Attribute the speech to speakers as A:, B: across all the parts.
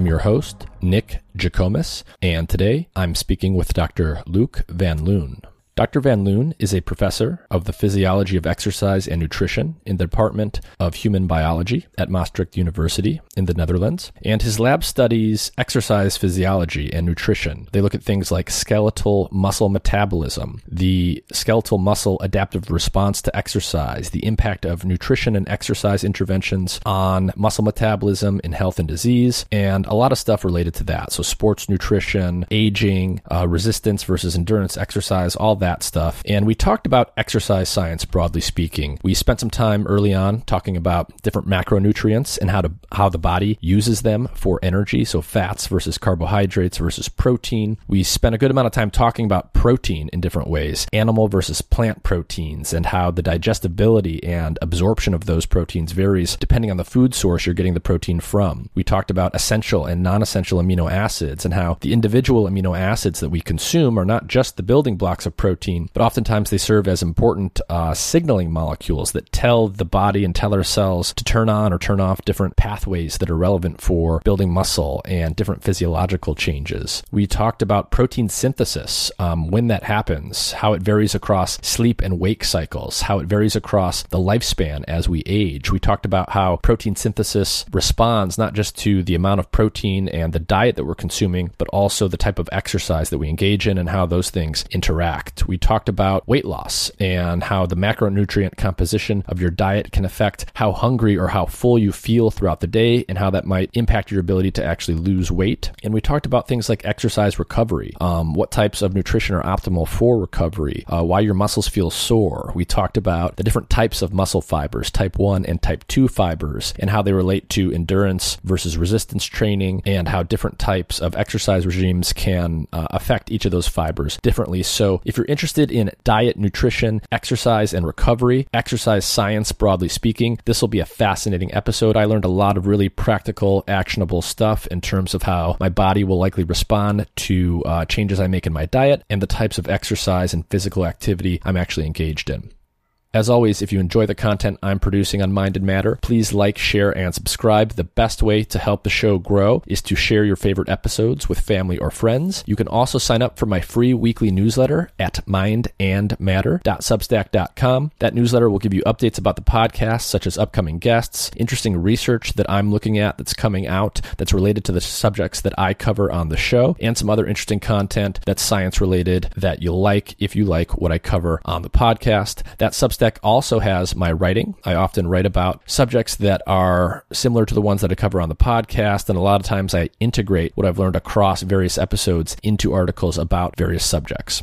A: I'm your host, Nick Jikomes, and today I'm speaking with Dr. Luc Van Loon. Dr. Van Loon is a professor of the physiology of exercise and nutrition in the Department of Human Biology at Maastricht University in the Netherlands, and his lab studies exercise physiology and nutrition. They look at things like skeletal muscle metabolism, the skeletal muscle adaptive response to exercise, the impact of nutrition and exercise interventions on muscle metabolism in health and disease, and a lot of stuff related to that. So, sports nutrition, aging, uh, resistance versus endurance exercise, all that that stuff. And we talked about exercise science broadly speaking. We spent some time early on talking about different macronutrients and how to how the body uses them for energy, so fats versus carbohydrates versus protein. We spent a good amount of time talking about protein in different ways, animal versus plant proteins and how the digestibility and absorption of those proteins varies depending on the food source you're getting the protein from. We talked about essential and non-essential amino acids and how the individual amino acids that we consume are not just the building blocks of protein protein, but oftentimes they serve as important uh, signaling molecules that tell the body and tell our cells to turn on or turn off different pathways that are relevant for building muscle and different physiological changes. We talked about protein synthesis, um, when that happens, how it varies across sleep and wake cycles, how it varies across the lifespan as we age. We talked about how protein synthesis responds not just to the amount of protein and the diet that we're consuming, but also the type of exercise that we engage in and how those things interact we talked about weight loss and how the macronutrient composition of your diet can affect how hungry or how full you feel throughout the day and how that might impact your ability to actually lose weight. And we talked about things like exercise recovery, um, what types of nutrition are optimal for recovery, uh, why your muscles feel sore. We talked about the different types of muscle fibers, type 1 and type 2 fibers, and how they relate to endurance versus resistance training, and how different types of exercise regimes can uh, affect each of those fibers differently. So if you're interested in diet, nutrition, exercise, and recovery, exercise science broadly speaking, this will be a fascinating episode. I learned a lot of really practical, actionable stuff in terms of how my body will likely respond to uh, changes I make in my diet and the types of exercise and physical activity I'm actually engaged in. As always, if you enjoy the content I'm producing on Mind and Matter, please like, share, and subscribe. The best way to help the show grow is to share your favorite episodes with family or friends. You can also sign up for my free weekly newsletter at mindandmatter.substack.com. That newsletter will give you updates about the podcast, such as upcoming guests, interesting research that I'm looking at that's coming out that's related to the subjects that I cover on the show, and some other interesting content that's science related that you'll like if you like what I cover on the podcast. That Substack Substack also has my writing. I often write about subjects that are similar to the ones that I cover on the podcast, and a lot of times I integrate what I've learned across various episodes into articles about various subjects.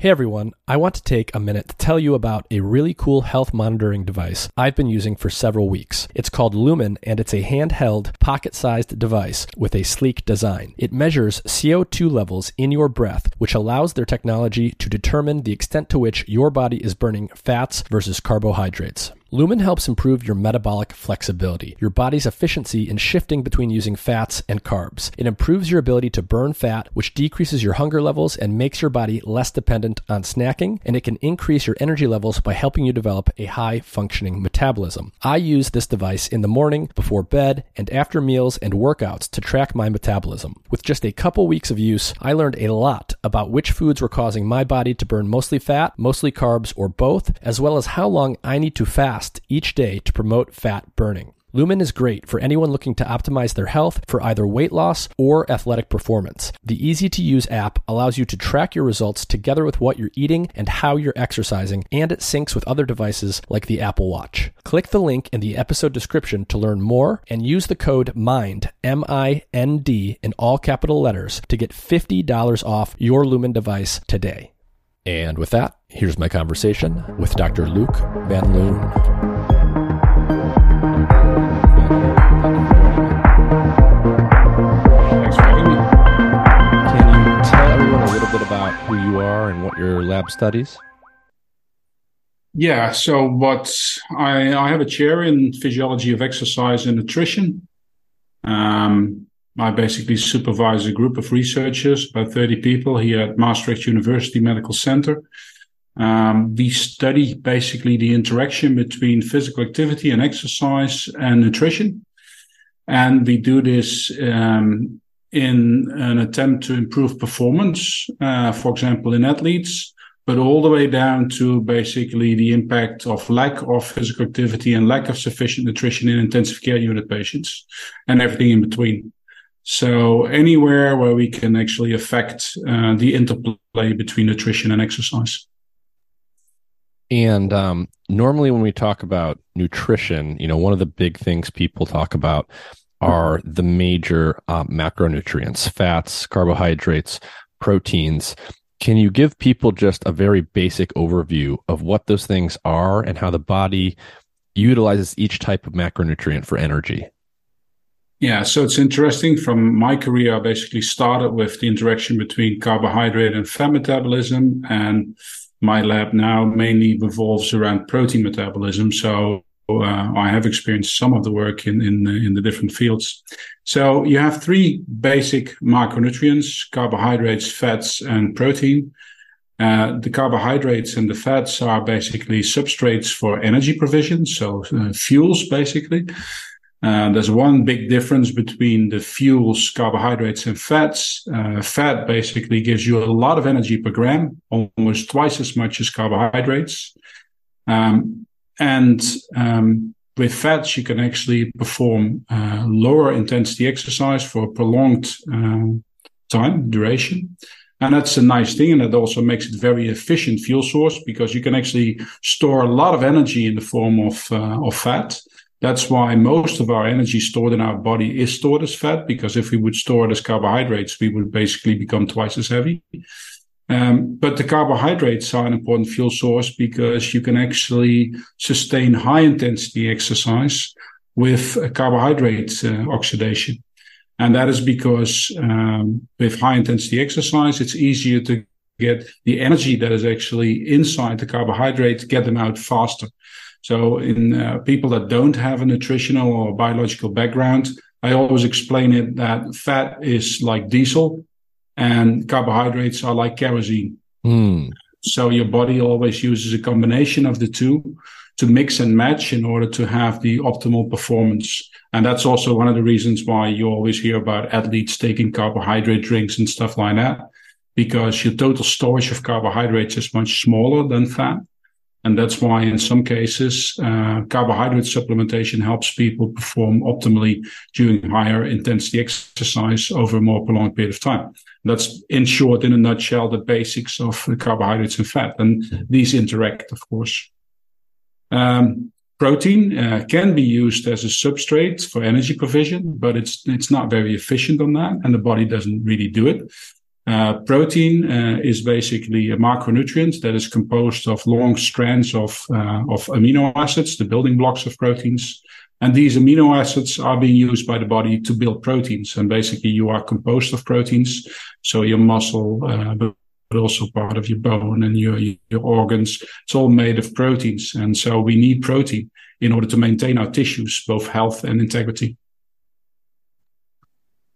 A: Hey everyone, I want to take a minute to tell you about a really cool health monitoring device I've been using for several weeks. It's called Lumen and it's a handheld, pocket sized device with a sleek design. It measures CO2 levels in your breath, which allows their technology to determine the extent to which your body is burning fats versus carbohydrates. Lumen helps improve your metabolic flexibility, your body's efficiency in shifting between using fats and carbs. It improves your ability to burn fat, which decreases your hunger levels and makes your body less dependent on snacking, and it can increase your energy levels by helping you develop a high functioning metabolism. I use this device in the morning, before bed, and after meals and workouts to track my metabolism. With just a couple weeks of use, I learned a lot about which foods were causing my body to burn mostly fat, mostly carbs, or both, as well as how long I need to fast each day to promote fat burning. Lumen is great for anyone looking to optimize their health for either weight loss or athletic performance. The easy to use app allows you to track your results together with what you're eating and how you're exercising, and it syncs with other devices like the Apple Watch. Click the link in the episode description to learn more and use the code MIND, M I N D, in all capital letters to get $50 off your Lumen device today. And with that, here's my conversation with Dr. Luc Van Loon.
B: Thanks for having me.
A: Can you tell everyone a little bit about who you are and what your lab studies?
B: Yeah, so what I, I have a chair in physiology of exercise and nutrition. Um, I basically supervise a group of researchers, about 30 people here at Maastricht University Medical Center. Um, we study basically the interaction between physical activity and exercise and nutrition. And we do this um, in an attempt to improve performance, uh, for example, in athletes, but all the way down to basically the impact of lack of physical activity and lack of sufficient nutrition in intensive care unit patients and everything in between. So anywhere where we can actually affect uh, the interplay between nutrition and exercise.
A: And um, normally, when we talk about nutrition, you know, one of the big things people talk about are the major uh, macronutrients fats, carbohydrates, proteins. Can you give people just a very basic overview of what those things are and how the body utilizes each type of macronutrient for energy?
B: Yeah, so it's interesting. From my career, I basically started with the interaction between carbohydrate and fat metabolism, and my lab now mainly revolves around protein metabolism. So uh, I have experienced some of the work in, in, in the different fields. So you have three basic macronutrients, carbohydrates, fats, and protein. Uh, the carbohydrates and the fats are basically substrates for energy provision, so uh, fuels basically. Uh, there's one big difference between the fuels, carbohydrates, and fats. Uh, fat basically gives you a lot of energy per gram, almost twice as much as carbohydrates. Um, and um, with fats, you can actually perform uh, lower intensity exercise for a prolonged uh, time duration. And that's a nice thing. And that also makes it very efficient fuel source because you can actually store a lot of energy in the form of, uh, of fat. That's why most of our energy stored in our body is stored as fat, because if we would store it as carbohydrates, we would basically become twice as heavy. Um, but the carbohydrates are an important fuel source because you can actually sustain high intensity exercise with carbohydrate uh, oxidation. And that is because um, with high intensity exercise, it's easier to get the energy that is actually inside the carbohydrate, get them out faster. So in uh, people that don't have a nutritional or biological background, I always explain it that fat is like diesel and carbohydrates are like kerosene. Mm. So your body always uses a combination of the two to mix and match in order to have the optimal performance. And that's also one of the reasons why you always hear about athletes taking carbohydrate drinks and stuff like that, because your total storage of carbohydrates is much smaller than fat. And that's why in some cases, uh, carbohydrate supplementation helps people perform optimally during higher intensity exercise over a more prolonged period of time. That's in short, in a nutshell, the basics of carbohydrates and fat. And these interact, of course. Um, protein uh, can be used as a substrate for energy provision, but it's it's not very efficient on that, and the body doesn't really do it. Uh, protein uh, is basically a macronutrient that is composed of long strands of uh, of amino acids, the building blocks of proteins. And these amino acids are being used by the body to build proteins. And basically, you are composed of proteins. So your muscle, uh, but also part of your bone and your, your organs, it's all made of proteins. And so we need protein. in order to maintain our tissues, both health and integrity.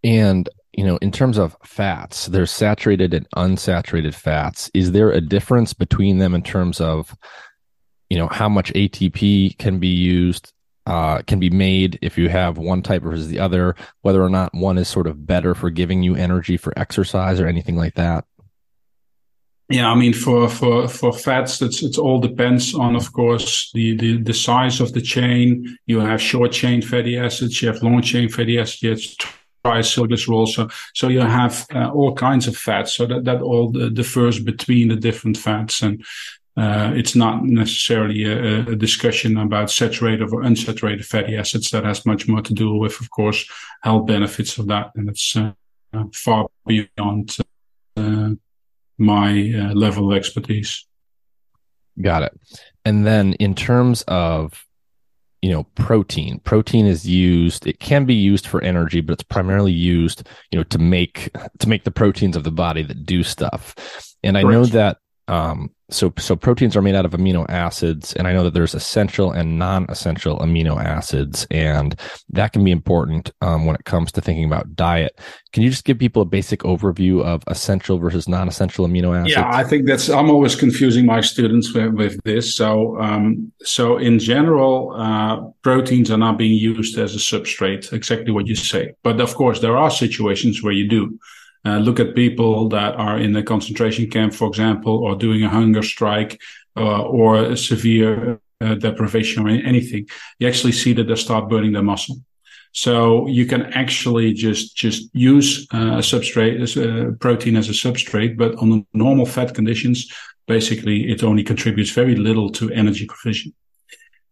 A: And you know, in terms of fats, there's saturated and unsaturated fats. Is there a difference between them in terms of, you know, how much ATP can be used, uh, can be made if you have one type versus the other, whether or not one is sort of better for giving you energy for exercise or anything like that?
B: Yeah, I mean, for for for fats, it's it all depends on, of course, the, the the size of the chain. You have short chain fatty acids, you have long chain fatty acids, triacylglycerol. So, so you have uh, all kinds of fats. So that, that all differs between the different fats. And uh, it's not necessarily a, a, discussion about saturated or unsaturated fatty acids. That has much more to do with, of course, health benefits of that. And it's uh, far beyond uh, my uh, level of expertise.
A: Got it. And then in terms of you know protein. Protein is used it can be used for energy but it's primarily used you know to make to make the proteins of the body that do stuff. And i know that um so so proteins are made out of amino acids and i know that there's essential and non-essential amino acids and that can be important um, when it comes to thinking about diet. Can you just give people a basic overview of essential versus non-essential amino acids?
B: Yeah i think that's i'm always confusing my students with, with this. So um, so in general uh, proteins are not being used as a substrate exactly what you say. But of course there are situations where you do uh, look at people that are in a concentration camp, for example, or doing a hunger strike uh, or a severe uh, deprivation or anything. You actually see that they start burning their muscle. So you can actually just just use uh, a substrate, a uh, protein as a substrate, but on normal fat conditions, basically it only contributes very little to energy provision.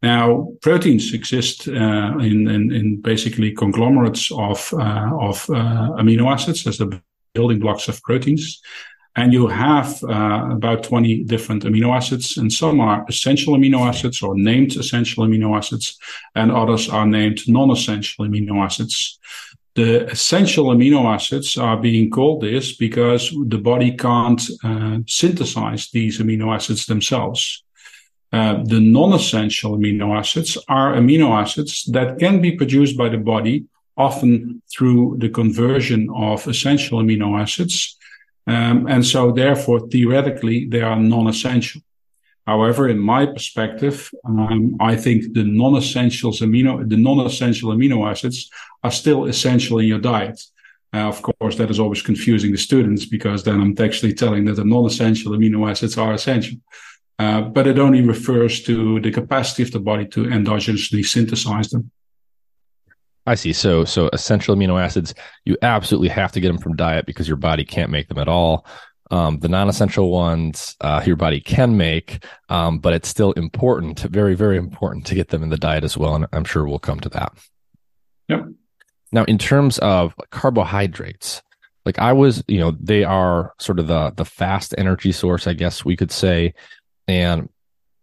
B: Now, proteins exist uh, in, in, in, basically conglomerates of uh, of uh, amino acids as the building blocks of proteins. And you have uh, about 20 different amino acids, and some are essential amino acids or named essential amino acids, and others are named non essential amino acids. The essential amino acids are being called this because the body can't uh, synthesize these amino acids themselves. Uh, the non essential amino acids are amino acids that can be produced by the body often through the conversion of essential amino acids. Um, and so therefore, theoretically, they are non-essential. However, in my perspective, um, I think the non-essentials amino, the non-essential amino acids are still essential in your diet. Uh, of course, that is always confusing the students because then I'm actually telling that the non-essential amino acids are essential. Uh, but it only refers to the capacity of the body to endogenously synthesize them.
A: I see. So, so essential amino acids, you absolutely have to get them from diet because your body can't make them at all. Um, the non-essential ones, uh, your body can make, um, but it's still important, very, very important to get them in the diet as well. And I'm sure we'll come to that.
B: Yep.
A: Now, in terms of carbohydrates, like I was, you know, they are sort of the the fast energy source, I guess we could say. And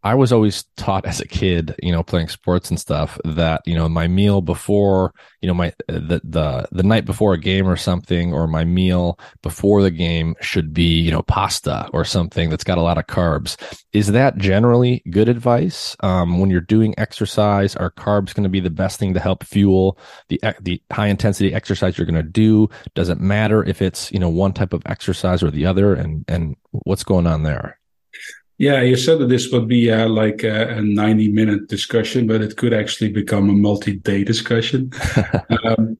A: I was always taught as a kid, you know, playing sports and stuff that, you know, my meal before, you know, my, the, the, the night before a game or something, or my meal before the game should be, you know, pasta or something that's got a lot of carbs. Is that generally good advice? Um, when you're doing exercise, are carbs going to be the best thing to help fuel the, the high intensity exercise you're going to do? Does it matter if it's, you know, one type of exercise or the other? And, and what's going on there?
B: Yeah, you said that this would be uh, like a, a 90 minute discussion, but it could actually become a multi day discussion. um,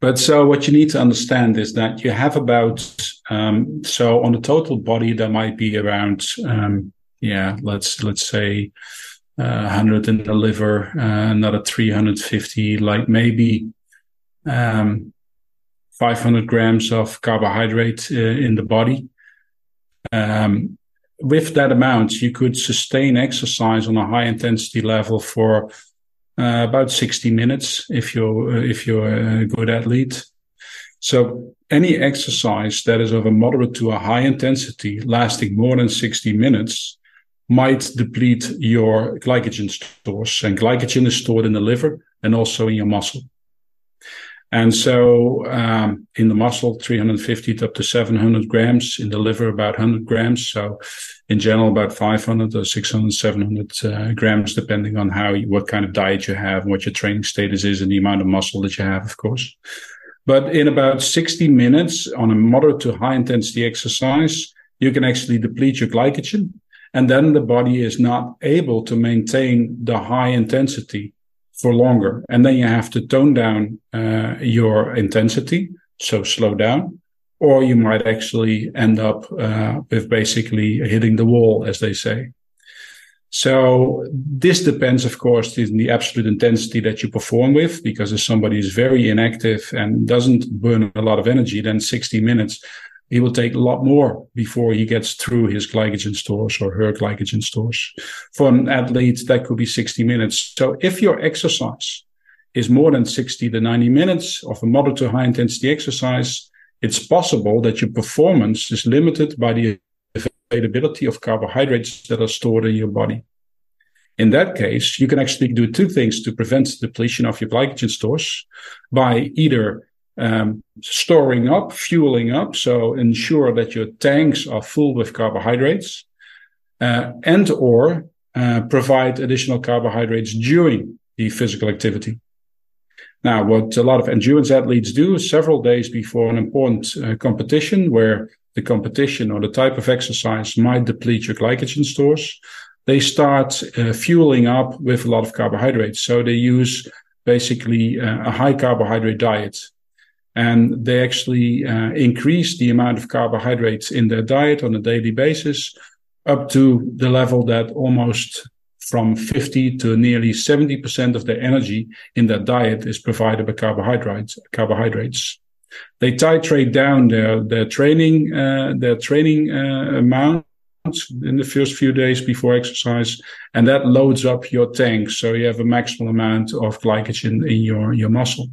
B: but so what you need to understand is that you have about, um, so on the total body, there might be around, um, yeah, let's, let's say, uh, 100 in the liver, uh, another 350, like maybe, um, 500 grams of carbohydrate uh, in the body. Um, with that amount, you could sustain exercise on a high intensity level for uh, about 60 minutes if you're uh, if you're a good athlete. So any exercise that is of a moderate to a high intensity lasting more than 60 minutes might deplete your glycogen stores and glycogen is stored in the liver and also in your muscle. And so um, in the muscle, 350 to up to 700 grams. In the liver, about 100 grams. So in general, about 500 or 600, 700 uh, grams, depending on how you, what kind of diet you have, what your training status is, and the amount of muscle that you have, of course. But in about 60 minutes on a moderate to high intensity exercise, you can actually deplete your glycogen. And then the body is not able to maintain the high intensity for longer. And then you have to tone down uh, your intensity, so slow down, or you might actually end up uh, with basically hitting the wall, as they say. So this depends, of course, in the absolute intensity that you perform with, because if somebody is very inactive and doesn't burn a lot of energy, then 60 minutes he will take a lot more before he gets through his glycogen stores or her glycogen stores. For an athlete, that could be 60 minutes. So if your exercise is more than 60 to 90 minutes of a moderate to high intensity exercise, it's possible that your performance is limited by the availability of carbohydrates that are stored in your body. In that case, you can actually do two things to prevent depletion of your glycogen stores by either um, storing up, fueling up. So ensure that your tanks are full with carbohydrates, uh, and or uh, provide additional carbohydrates during the physical activity. Now, what a lot of endurance athletes do several days before an important uh, competition, where the competition or the type of exercise might deplete your glycogen stores, they start uh, fueling up with a lot of carbohydrates. So they use basically uh, a high carbohydrate diet and they actually uh, increase the amount of carbohydrates in their diet on a daily basis up to the level that almost from 50 to nearly 70% of their energy in their diet is provided by carbohydrates carbohydrates. They titrate down their their training uh, their training uh, amount in the first few days before exercise and that loads up your tank. So you have a maximal amount of glycogen in your your muscle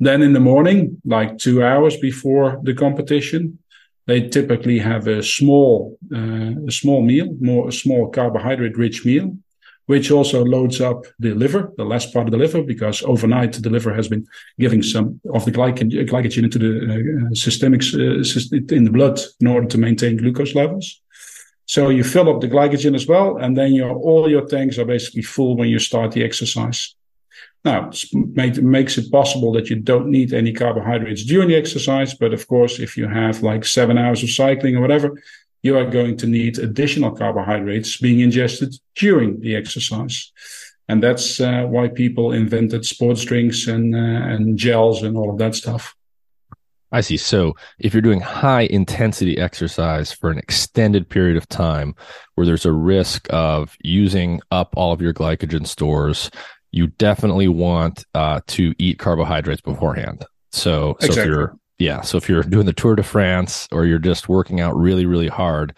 B: then in the morning, like two hours before the competition, they typically have a small, uh, a small meal, more a small carbohydrate-rich meal, which also loads up the liver, the last part of the liver, because overnight the liver has been giving some of the glycogen, glycogen into the uh, systemic uh, in the blood in order to maintain glucose levels. So you fill up the glycogen as well, and then your all your tanks are basically full when you start the exercise. Now, it makes it possible that you don't need any carbohydrates during the exercise. But of course, if you have like seven hours of cycling or whatever, you are going to need additional carbohydrates being ingested during the exercise. And that's uh, why people invented sports drinks and, uh, and gels and all of that stuff.
A: I see. So if you're doing high intensity exercise for an extended period of time where there's a risk of using up all of your glycogen stores, you definitely want uh, to eat carbohydrates beforehand. So, exactly. so if you're yeah, so if you're doing the Tour de France or you're just working out really really hard,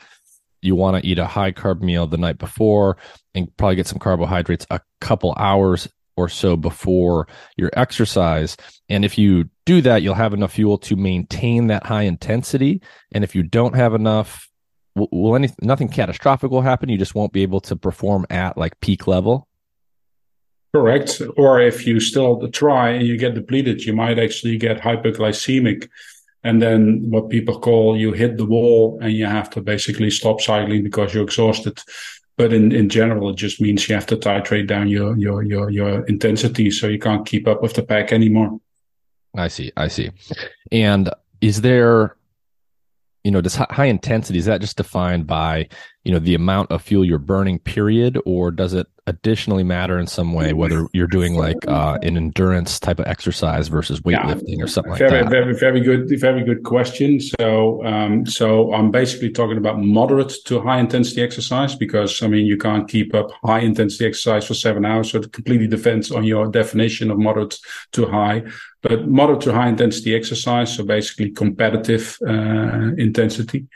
A: you want to eat a high carb meal the night before and probably get some carbohydrates a couple hours or so before your exercise. And if you do that, you'll have enough fuel to maintain that high intensity. And if you don't have enough, will, will any nothing catastrophic will happen? You just won't be able to perform at like peak level.
B: Correct. Or if you still try and you get depleted, you might actually get hypoglycemic. And then what people call you hit the wall and you have to basically stop cycling because you're exhausted. But in, in general, it just means you have to titrate down your, your, your, your intensity. So you can't keep up with the pack anymore.
A: I see. I see. And is there, you know, does high intensity, is that just defined by, you know, the amount of fuel you're burning period, or does it additionally matter in some way, whether you're doing like uh, an endurance type of exercise versus weightlifting yeah, or something
B: very,
A: like that?
B: Very, very good, very good question. So, um, so I'm basically talking about moderate to high intensity exercise because I mean you can't keep up high intensity exercise for seven hours, so it completely depends on your definition of moderate to high. But moderate to high intensity exercise, so basically competitive uh, intensity.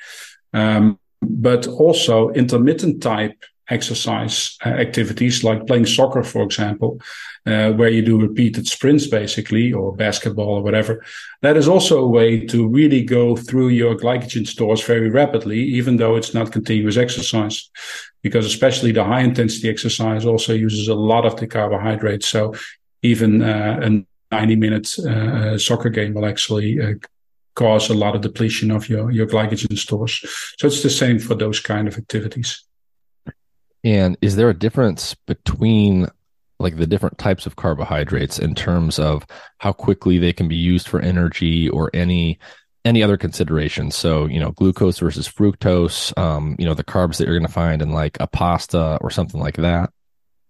B: Um, but also intermittent type exercise uh, activities like playing soccer, for example, uh, where you do repeated sprints basically, or basketball or whatever. That is also a way to really go through your glycogen stores very rapidly, even though it's not continuous exercise, because especially the high intensity exercise also uses a lot of the carbohydrates. So even uh, an 90 minute uh, soccer game will actually uh, cause a lot of depletion of your, your glycogen stores. So it's the same for those kind of activities.
A: And is there a difference between like the different types of carbohydrates in terms of how quickly they can be used for energy or any any other considerations so you know glucose versus fructose um, you know the carbs that you're going to find in like a pasta or something like that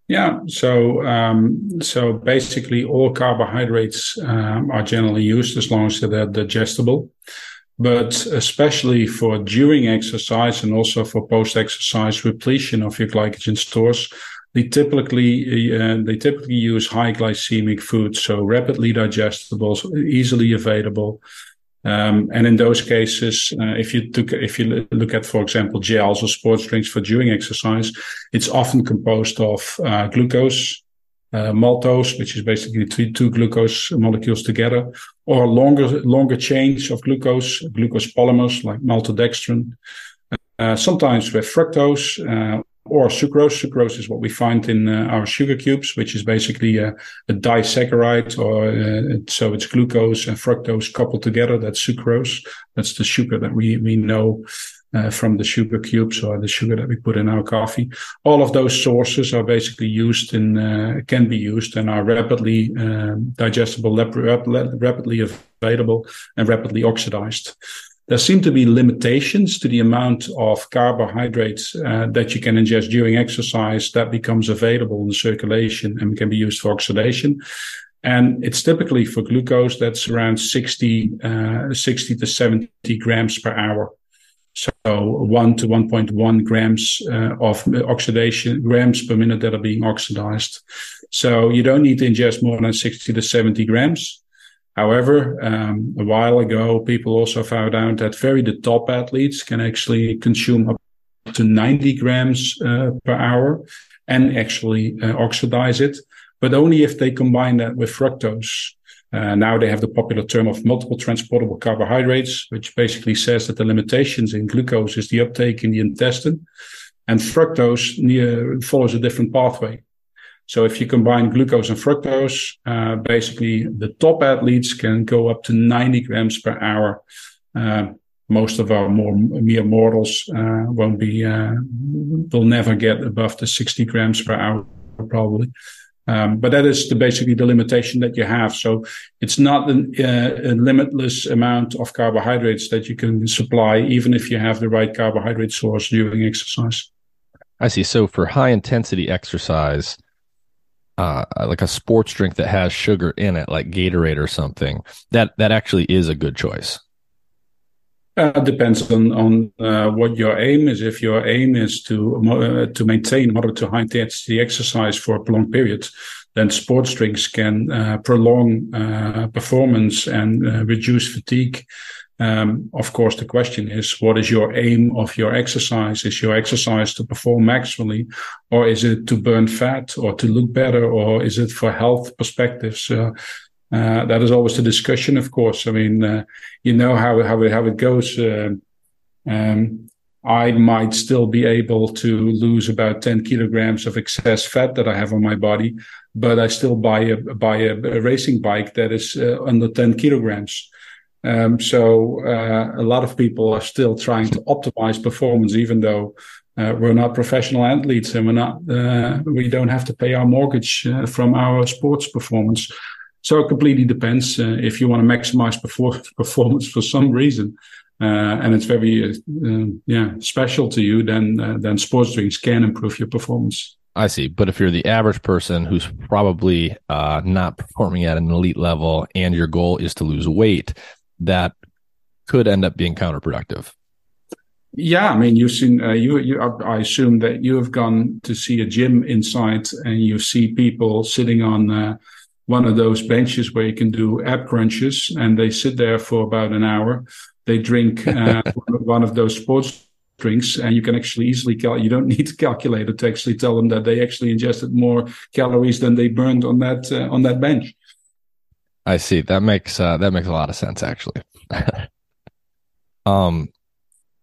B: yeah so um, so basically all carbohydrates um, are generally used as long as they're digestible but especially for during exercise and also for post exercise repletion of your glycogen stores they typically uh, they typically use high glycemic foods, so rapidly digestible, easily available. Um, and in those cases, uh, if you took, if you look at, for example, gels or sports drinks for during exercise, it's often composed of uh, glucose, uh, maltose, which is basically two, two, glucose molecules together, or longer longer chains of glucose, glucose polymers like maltodextrin. Uh, sometimes with fructose, uh, or sucrose. Sucrose is what we find in uh, our sugar cubes, which is basically a, a disaccharide, or uh, so it's glucose and fructose coupled together. That's sucrose. That's the sugar that we we know uh, from the sugar cubes or the sugar that we put in our coffee. All of those sources are basically used in uh, can be used and are rapidly um, digestible, rapidly available, and rapidly oxidized there seem to be limitations to the amount of carbohydrates uh, that you can ingest during exercise that becomes available in circulation and can be used for oxidation. And it's typically for glucose that's around 60, uh, 60 to 70 grams per hour. So 1 to 1.1 grams uh, of oxidation, grams per minute that are being oxidized. So you don't need to ingest more than 60 to 70 grams. However, um, a while ago, people also found out that very the top athletes can actually consume up to 90 grams uh, per hour and actually uh, oxidize it, but only if they combine that with fructose. Uh, now they have the popular term of multiple transportable carbohydrates, which basically says that the limitations in glucose is the uptake in the intestine, and fructose near, follows a different pathway. So if you combine glucose and fructose, uh, basically the top athletes can go up to 90 grams per hour. Uh, most of our more mere mortals uh, won't be uh, will never get above the 60 grams per hour probably. Um, but that is the, basically the limitation that you have. So it's not an, uh, a limitless amount of carbohydrates that you can supply, even if you have the right carbohydrate source during exercise.
A: I see. So for high intensity exercise, uh, like a sports drink that has sugar in it, like Gatorade or something, that that actually is a good choice.
B: Uh, depends on on uh, what your aim is. If your aim is to uh, to maintain moderate to high intensity exercise for a prolonged period, then sports drinks can uh, prolong uh, performance and uh, reduce fatigue um, of course, the question is, what is your aim of your exercise? Is your exercise to perform maximally, or is it to burn fat, or to look better, or is it for health perspectives? Uh, uh, that is always the discussion, of course. I mean, uh, you know how how it, how it goes. Uh, um, I might still be able to lose about 10 kilograms of excess fat that I have on my body, but I still buy a buy a, a racing bike that is uh, under 10 kilograms. Um, so uh, a lot of people are still trying to optimize performance, even though uh, we're not professional athletes and we're not uh, we don't have to pay our mortgage uh, from our sports performance. So it completely depends uh, if you want to maximize performance for some reason. Uh, and it's very, yeah, special to you, then then sports drinks can improve your performance.
A: I see. But if you're the average person who's probably uh, not performing at an elite level and your goal is to lose weight, that could end up being counterproductive.
B: Yeah, I mean, you've seen uh, you. You, I assume that you have gone to see a gym inside, and you see people sitting on uh, one of those benches where you can do ab crunches, and they sit there for about an hour. They drink uh, one of those sports drinks, and you can actually easily cal- you don't need a calculator to actually tell them that they actually ingested more calories than they burned on that uh, on that bench.
A: I see. That makes uh, that makes a lot of sense actually. um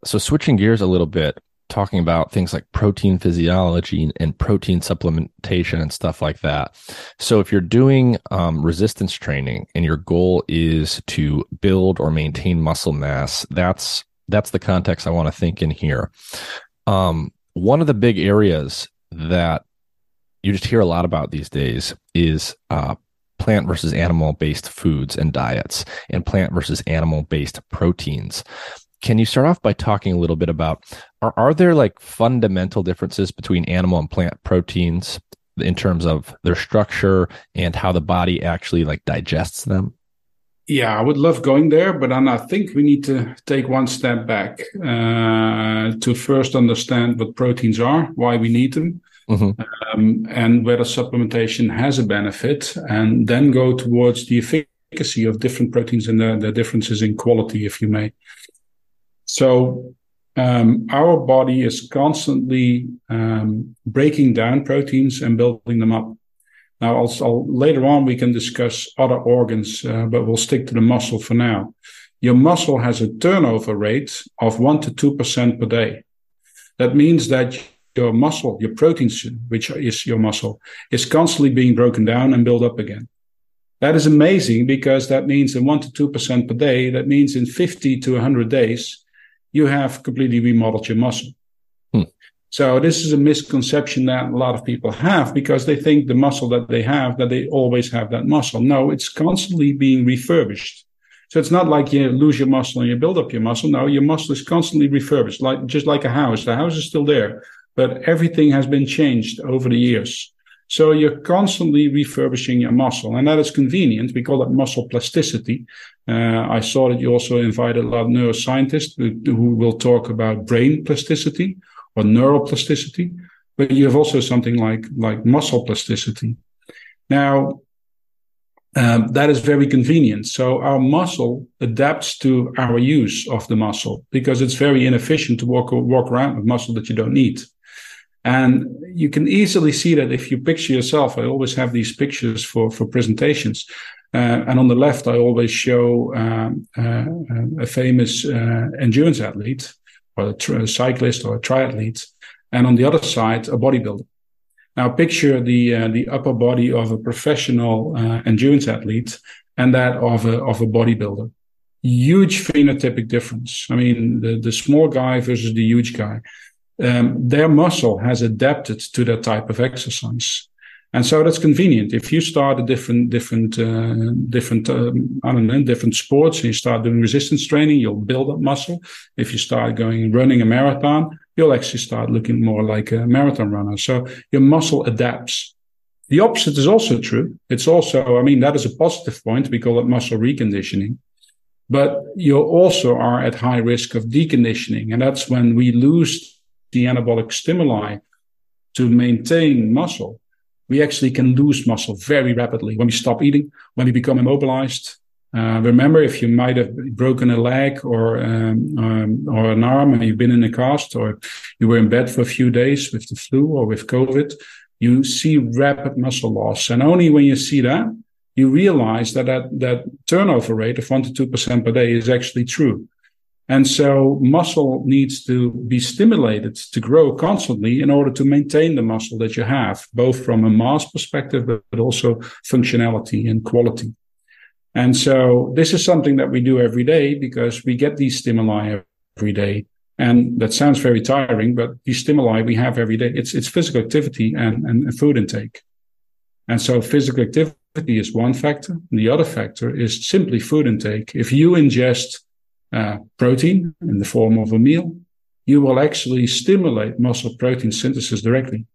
A: so switching gears a little bit, talking about things like protein physiology and protein supplementation and stuff like that. So if you're doing um, resistance training and your goal is to build or maintain muscle mass, that's that's the context I want to think in here. Um, one of the big areas that you just hear a lot about these days is uh, plant versus animal based foods and diets and plant versus animal based proteins. Can you start off by talking a little bit about are, are there like fundamental differences between animal and plant proteins in terms of their structure and how the body actually like digests them?
B: Yeah, I would love going there, but I think we need to take one step back uh, to first understand what proteins are, why we need them, mm-hmm. um, and whether supplementation has a benefit, and then go towards the efficacy of different proteins and their, the differences in quality, if you may. So, um, our body is constantly um, breaking down proteins and building them up. Now, I'll, I'll, later on we can discuss other organs, uh, but we'll stick to the muscle for now. Your muscle has a turnover rate of one to two percent per day. That means that your muscle, your proteins, which is your muscle, is constantly being broken down and built up again. That is amazing because that means in one to two percent per day. That means in fifty to hundred days, you have completely remodeled your muscle. Hmm. So this is a misconception that a lot of people have because they think the muscle that they have, that they always have that muscle. No, it's constantly being refurbished. So it's not like you lose your muscle and you build up your muscle. No, your muscle is constantly refurbished, like just like a house. The house is still there, but everything has been changed over the years. So you're constantly refurbishing your muscle, and that is convenient. We call that muscle plasticity. Uh, I saw that you also invited a lot of neuroscientists who, who will talk about brain plasticity or neuroplasticity, but you have also something like like muscle plasticity. Now, um, that is very convenient. So our muscle adapts to our use of the muscle because it's very inefficient to walk walk around with muscle that you don't need. And you can easily see that if you picture yourself. I always have these pictures for for presentations. Uh, and on the left, I always show um, uh, a famous uh, endurance athlete or a, tri- a cyclist or a triathlete, and on the other side, a bodybuilder. Now, picture the uh, the upper body of a professional uh, endurance athlete and that of a of a bodybuilder. Huge phenotypic difference. I mean, the the small guy versus the huge guy. Um, their muscle has adapted to that type of exercise. And so that's convenient. If you start a different, different, uh, different, um, I don't know, different sports, and you start doing resistance training, you'll build up muscle. If you start going running a marathon, you'll actually start looking more like a marathon runner. So your muscle adapts. The opposite is also true. It's also, I mean, that is a positive point. We call it muscle reconditioning. But you also are at high risk of deconditioning. And that's when we lose the anabolic stimuli to maintain muscle we actually can lose muscle very rapidly when we stop eating, when we become immobilized. Uh, remember, if you might have broken a leg or um, um, or an arm and you've been in a cast, or you were in bed for a few days with the flu or with COVID, you see rapid muscle loss, and only when you see that, you realize that that, that turnover rate of one to two percent per day is actually true. And so muscle needs to be stimulated to grow constantly in order to maintain the muscle that you have, both from a mass perspective, but also functionality and quality. And so this is something that we do every day because we get these stimuli every day. And that sounds very tiring, but these stimuli we have every day, it's, it's physical activity and, and food intake. And so physical activity is one factor. And the other factor is simply food intake. If you ingest uh, protein in the form of a meal, you will actually stimulate muscle protein synthesis directly.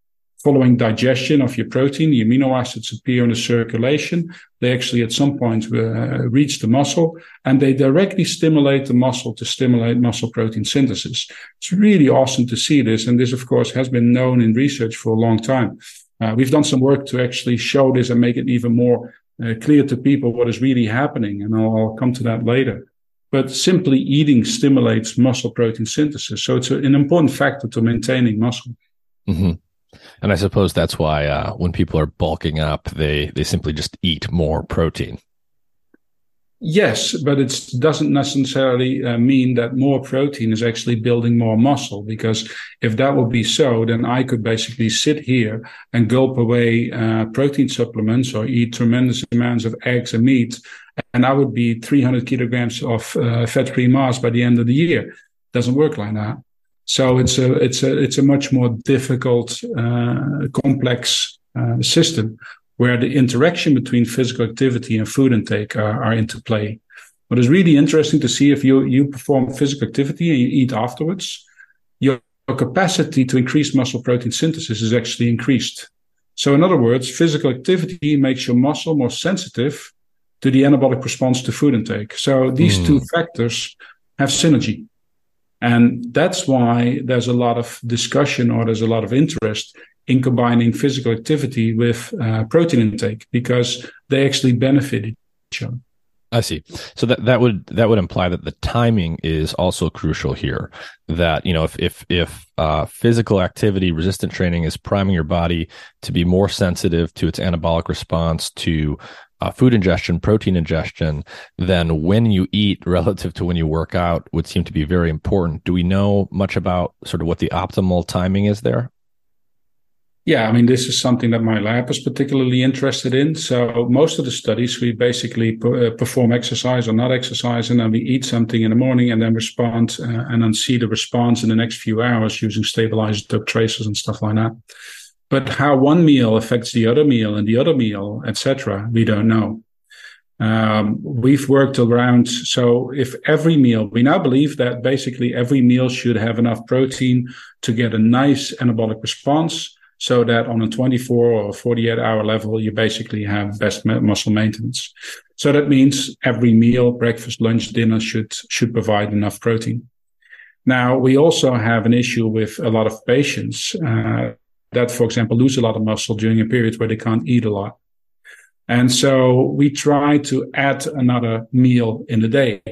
B: Following digestion of your protein, the amino acids appear in the circulation. They actually at some point uh, reach the muscle and they directly stimulate the muscle to stimulate muscle protein synthesis. It's really awesome to see this. And this, of course, has been known in research for a long time. Uh, we've done some work to actually show this and make it even more uh, clear to people what is really happening. And I'll, I'll come to that later but simply eating stimulates muscle protein synthesis. So it's a, an important factor to maintaining muscle.
A: Mm-hmm. And I suppose that's why uh, when people are bulking up, they they simply just eat more protein.
B: Yes, but it doesn't necessarily uh, mean that more protein is actually building more muscle. Because if that would be so, then I could basically sit here and gulp away uh, protein supplements or eat tremendous amounts of eggs and meat, and I would be 300 kilograms of uh, fat-free mass by the end of the year. Doesn't work like that. So it's a it's a it's a much more difficult, uh, complex uh, system where the interaction between physical activity and food intake are, are into play. What is really interesting to see if you, you perform physical activity and you eat afterwards, your, your capacity to increase muscle protein synthesis is actually increased. So in other words, physical activity makes your muscle more sensitive to the anabolic response to food intake. So these mm. two factors have synergy. And that's why there's a lot of discussion or there's a lot of interest in combining physical activity with uh, protein intake because they actually benefit each other.
A: I see. So that that would that would imply that the timing is also crucial here. That you know, if if if uh, physical activity, resistant training is priming your body to be more sensitive to its anabolic response to uh, food ingestion, protein ingestion, then when you eat relative to when you work out would seem to be very important. Do we know much about sort of what the optimal timing is there?
B: Yeah, I mean, this is something that my lab is particularly interested in. So most of the studies, we basically uh, perform exercise or not exercise, and then we eat something in the morning and then respond uh, and then see the response in the next few hours using stabilized tracers and stuff like that. But how one meal affects the other meal and the other meal, etc., we don't know. Um, we've worked around. So if every meal, we now believe that basically every meal should have enough protein to get a nice anabolic response so that on a 24 or 48 hour level, you basically have best muscle maintenance. So that means every meal, breakfast, lunch, dinner should, should provide enough protein. Now, we also have an issue with a lot of patients uh, that, for example, lose a lot of muscle during a period where they can't eat a lot. And so we try to add another meal in the day,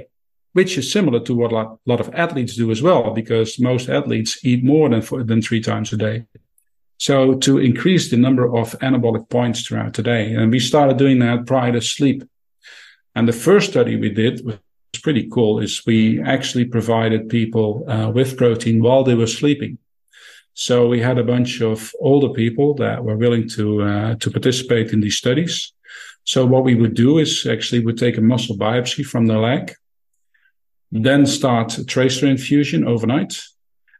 B: which is similar to what a lot of athletes do as well, because most athletes eat more than, four, than three times a day. So to increase the number of anabolic points throughout the day. And we started doing that prior to sleep. And the first study we did was pretty cool is we actually provided people uh, with protein while they were sleeping. So we had a bunch of older people that were willing to, uh, to participate in these studies. So what we would do is actually would take a muscle biopsy from the leg, then start a tracer infusion overnight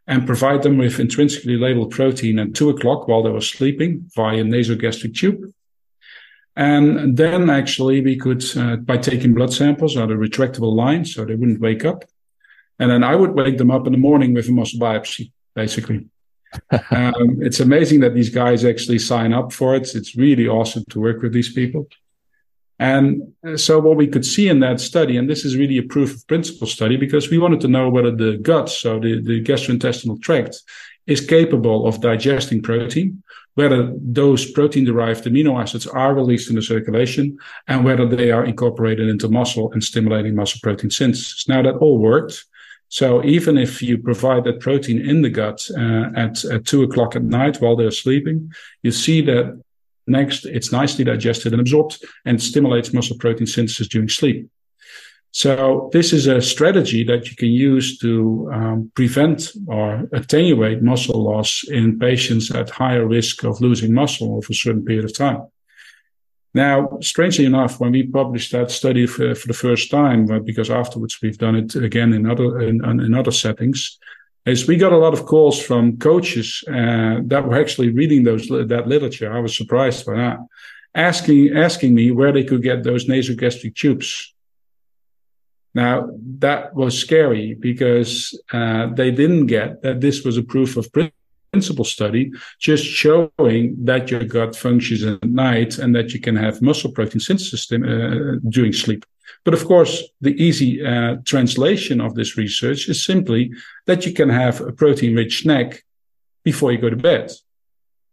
B: and provide them with intrinsically labeled protein at two o'clock while they were sleeping via nasogastric tube. And then actually we could, uh, by taking blood samples out of retractable line, so they wouldn't wake up. And then I would wake them up in the morning with a muscle biopsy, basically. Um, it's amazing that these guys actually sign up for it. It's really awesome to work with these people. And so what we could see in that study, and this is really a proof of principle study because we wanted to know whether the gut, so the, the gastrointestinal tract, is capable of digesting protein, whether those protein derived amino acids are released in the circulation, and whether they are incorporated into muscle and stimulating muscle protein synthesis. Now that all worked. So even if you provide that protein in the gut uh, at, at two o'clock at night while they're sleeping, you see that Next, it's nicely digested and absorbed and stimulates muscle protein synthesis during sleep. So this is a strategy that you can use to um, prevent or attenuate muscle loss in patients at higher risk of losing muscle over a certain period of time. Now, strangely enough, when we published that study for, for the first time, because afterwards we've done it again in other in, in other settings, is we got a lot of calls from coaches uh, that were actually reading those that literature. I was surprised by that, asking asking me where they could get those nasogastric tubes. Now that was scary because uh, they didn't get that this was a proof of principle study, just showing that your gut functions at night and that you can have muscle protein synthesis uh, during sleep. But of course, the easy uh, translation of this research is simply that you can have a protein rich snack before you go to bed.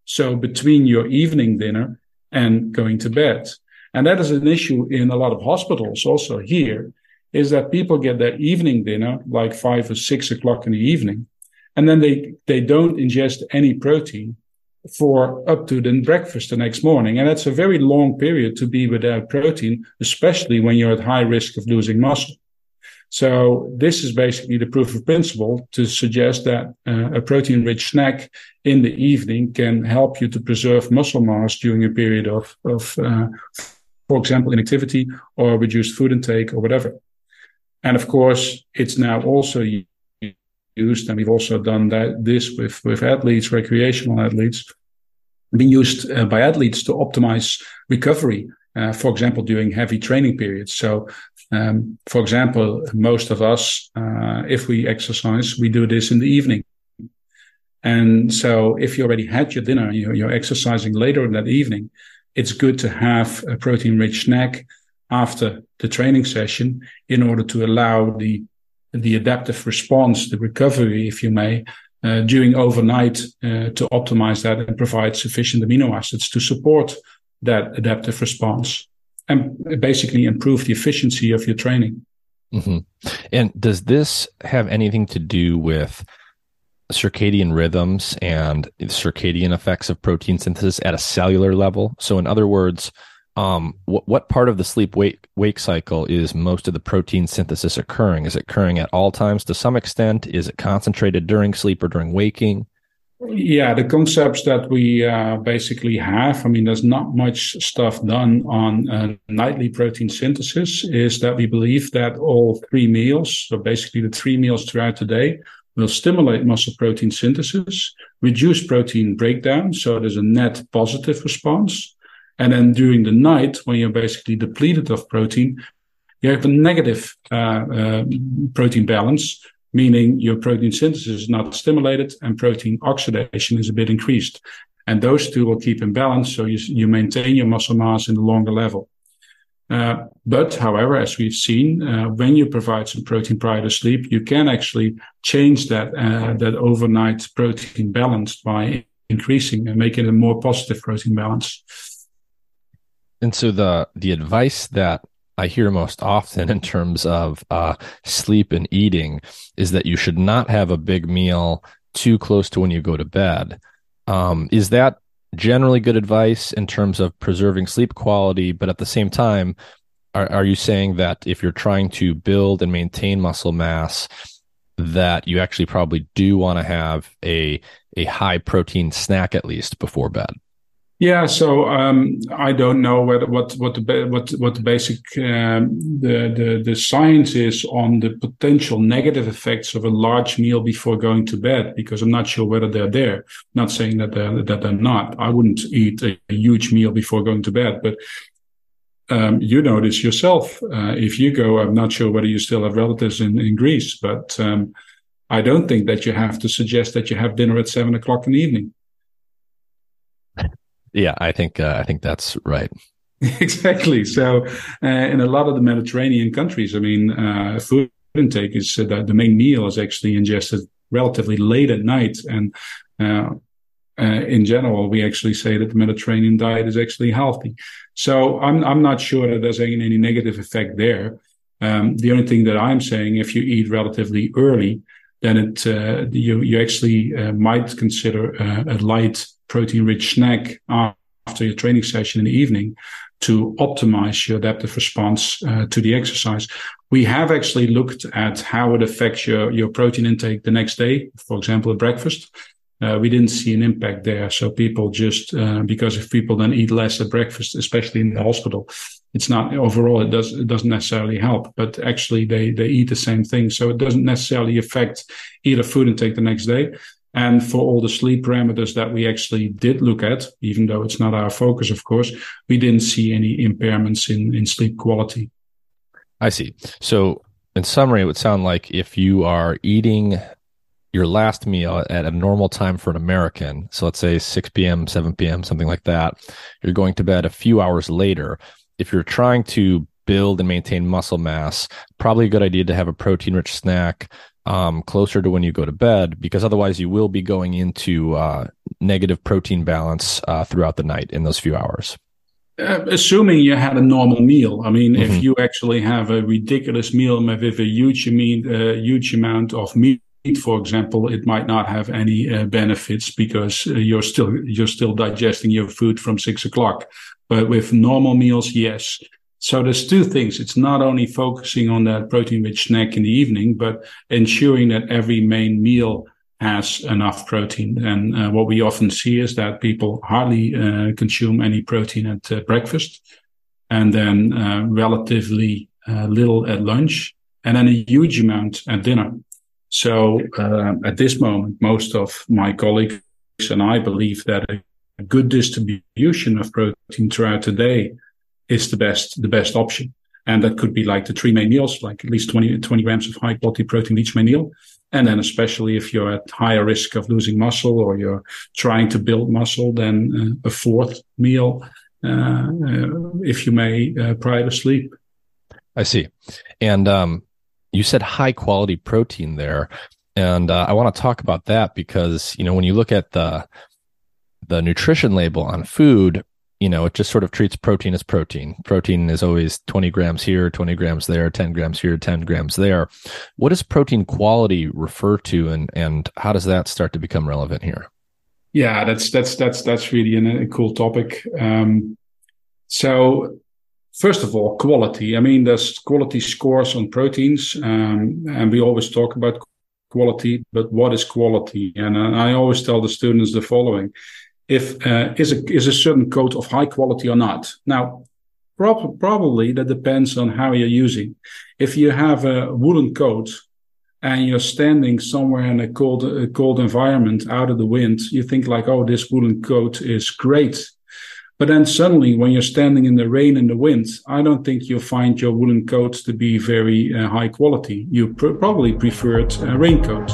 B: So between your evening dinner and going to bed. And that is an issue in a lot of hospitals also here is that people get their evening dinner like five or six o'clock in the evening. And then they, they don't ingest any protein for up to the breakfast the next morning. And that's a very long period to be without protein, especially when you're at high risk of losing muscle. So this is basically the proof of principle to suggest that uh, a protein rich snack in the evening can help you to preserve muscle mass during a period of, of uh, for example, inactivity or reduced food intake or whatever. And of course, it's now also used, and we've also done that this with, with athletes, recreational athletes, being used uh, by athletes to optimize recovery. Uh, for example, during heavy training periods. So, um, for example, most of us, uh, if we exercise, we do this in the evening. And so, if you already had your dinner, you're, you're exercising later in that evening, it's good to have a protein rich snack after the training session in order to allow the the adaptive response, the recovery, if you may, uh, during overnight uh, to optimize that and provide sufficient amino acids to support that adaptive response and basically improve the efficiency of your training.
A: Mm-hmm. And does this have anything to do with circadian rhythms and circadian effects of protein synthesis at a cellular level? So, in other words, um, what, what part of the sleep wake, wake cycle is most of the protein synthesis occurring? Is it occurring at all times to some extent? Is it concentrated during sleep or during waking?
B: Yeah, the concepts that we uh, basically have, I mean, there's not much stuff done on uh, nightly protein synthesis, is that we believe that all three meals, so basically the three meals throughout the day, will stimulate muscle protein synthesis, reduce protein breakdown, so there's a net positive response. And then during the night, when you're basically depleted of protein, you have a negative uh, uh, protein balance, meaning your protein synthesis is not stimulated and protein oxidation is a bit increased. And those two will keep in balance. So you, you maintain your muscle mass in the longer level. Uh, but however, as we've seen, uh, when you provide some protein prior to sleep, you can actually change that, uh, that overnight protein balance by increasing and making it a more positive protein balance.
A: And so the, the advice that I hear most often in terms of uh, sleep and eating is that you should not have a big meal too close to when you go to bed. Um, is that generally good advice in terms of preserving sleep quality? But at the same time, are, are you saying that if you're trying to build and maintain muscle mass, that you actually probably do want to have a a high protein snack at least before bed?
B: Yeah, so um, I don't know whether what what the what what the basic um, the, the the science is on the potential negative effects of a large meal before going to bed because I'm not sure whether they're there. not saying that they're that they're not. I wouldn't eat a, a huge meal before going to bed, but um, you know this yourself. Uh, if you go, I'm not sure whether you still have relatives in in Greece, but um, I don't think that you have to suggest that you have dinner at seven o'clock in the evening.
A: Yeah, I think uh, I think that's right.
B: exactly. So, uh, in a lot of the Mediterranean countries, I mean, uh, food intake is uh, the main meal is actually ingested relatively late at night, and uh, uh, in general, we actually say that the Mediterranean diet is actually healthy. So, I'm I'm not sure that there's any, any negative effect there. Um, the only thing that I'm saying, if you eat relatively early, then it you you actually might consider a light protein rich snack after your training session in the evening to optimize your adaptive response uh, to the exercise. We have actually looked at how it affects your, your protein intake the next day, for example, at breakfast. Uh, we didn't see an impact there. So people just, uh, because if people then eat less at breakfast, especially in the hospital, it's not overall, it does, it doesn't necessarily help, but actually they, they eat the same thing. So it doesn't necessarily affect either food intake the next day. And for all the sleep parameters that we actually did look at, even though it's not our focus, of course, we didn't see any impairments in, in sleep quality.
A: I see. So, in summary, it would sound like if you are eating your last meal at a normal time for an American, so let's say 6 p.m., 7 p.m., something like that, you're going to bed a few hours later. If you're trying to build and maintain muscle mass, probably a good idea to have a protein rich snack um, closer to when you go to bed, because otherwise you will be going into uh, negative protein balance uh, throughout the night in those few hours.
B: Uh, assuming you had a normal meal, I mean, mm-hmm. if you actually have a ridiculous meal with a huge, mean, uh, huge amount of meat for example, it might not have any uh, benefits because uh, you're still you're still digesting your food from six o'clock. But with normal meals, yes. So there's two things. It's not only focusing on that protein-rich snack in the evening, but ensuring that every main meal has enough protein. And uh, what we often see is that people hardly uh, consume any protein at uh, breakfast, and then uh, relatively uh, little at lunch, and then a huge amount at dinner. So uh, at this moment, most of my colleagues and I believe that a good distribution of protein throughout the day is the best the best option. And that could be like the three main meals, like at least 20, 20 grams of high quality protein each main meal. And then especially if you're at higher risk of losing muscle or you're trying to build muscle, then uh, a fourth meal, uh, uh, if you may, uh, prior to sleep.
A: I see. And um, you said high quality protein there, and uh, I want to talk about that because you know when you look at the the nutrition label on food, you know it just sort of treats protein as protein. Protein is always twenty grams here, twenty grams there, ten grams here, ten grams there. What does protein quality refer to, and and how does that start to become relevant here?
B: Yeah, that's that's that's that's really a, a cool topic. Um, so First of all, quality. I mean, there's quality scores on proteins, um, and we always talk about quality, but what is quality? And I always tell the students the following: If uh, is a is a certain coat of high quality or not? Now, prob- probably that depends on how you're using. If you have a woolen coat and you're standing somewhere in a cold a cold environment out of the wind, you think like, oh, this woolen coat is great but then suddenly, when you're standing in the rain and the wind, I don't think you'll find your woolen coats to be very uh, high quality. You pr- probably preferred a raincoat.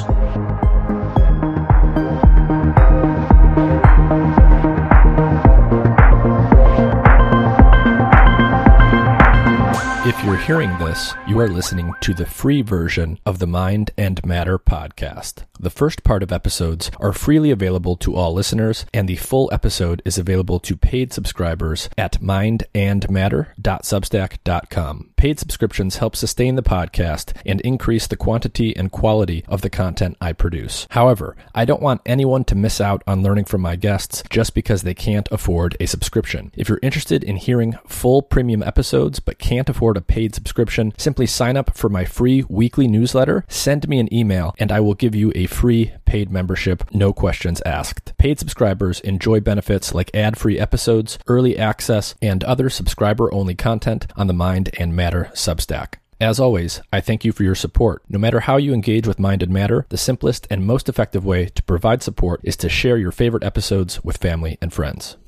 A: If you're hearing this, you are listening to the free version of the Mind and Matter podcast. The first part of episodes are freely available to all listeners, and the full episode is available to paid subscribers at mindandmatter.substack.com. Paid subscriptions help sustain the podcast and increase the quantity and quality of the content I produce. However, I don't want anyone to miss out on learning from my guests just because they can't afford a subscription. If you're interested in hearing full premium episodes but can't afford a paid subscription, simply sign up for my free weekly newsletter, send me an email, and I will give you a free paid membership, no questions asked. Paid subscribers enjoy benefits like ad free episodes, early access, and other subscriber only content on the Mind and Matter Substack. As always, I thank you for your support. No matter how you engage with Mind and Matter, the simplest and most effective way to provide support is to share your favorite episodes with family and friends.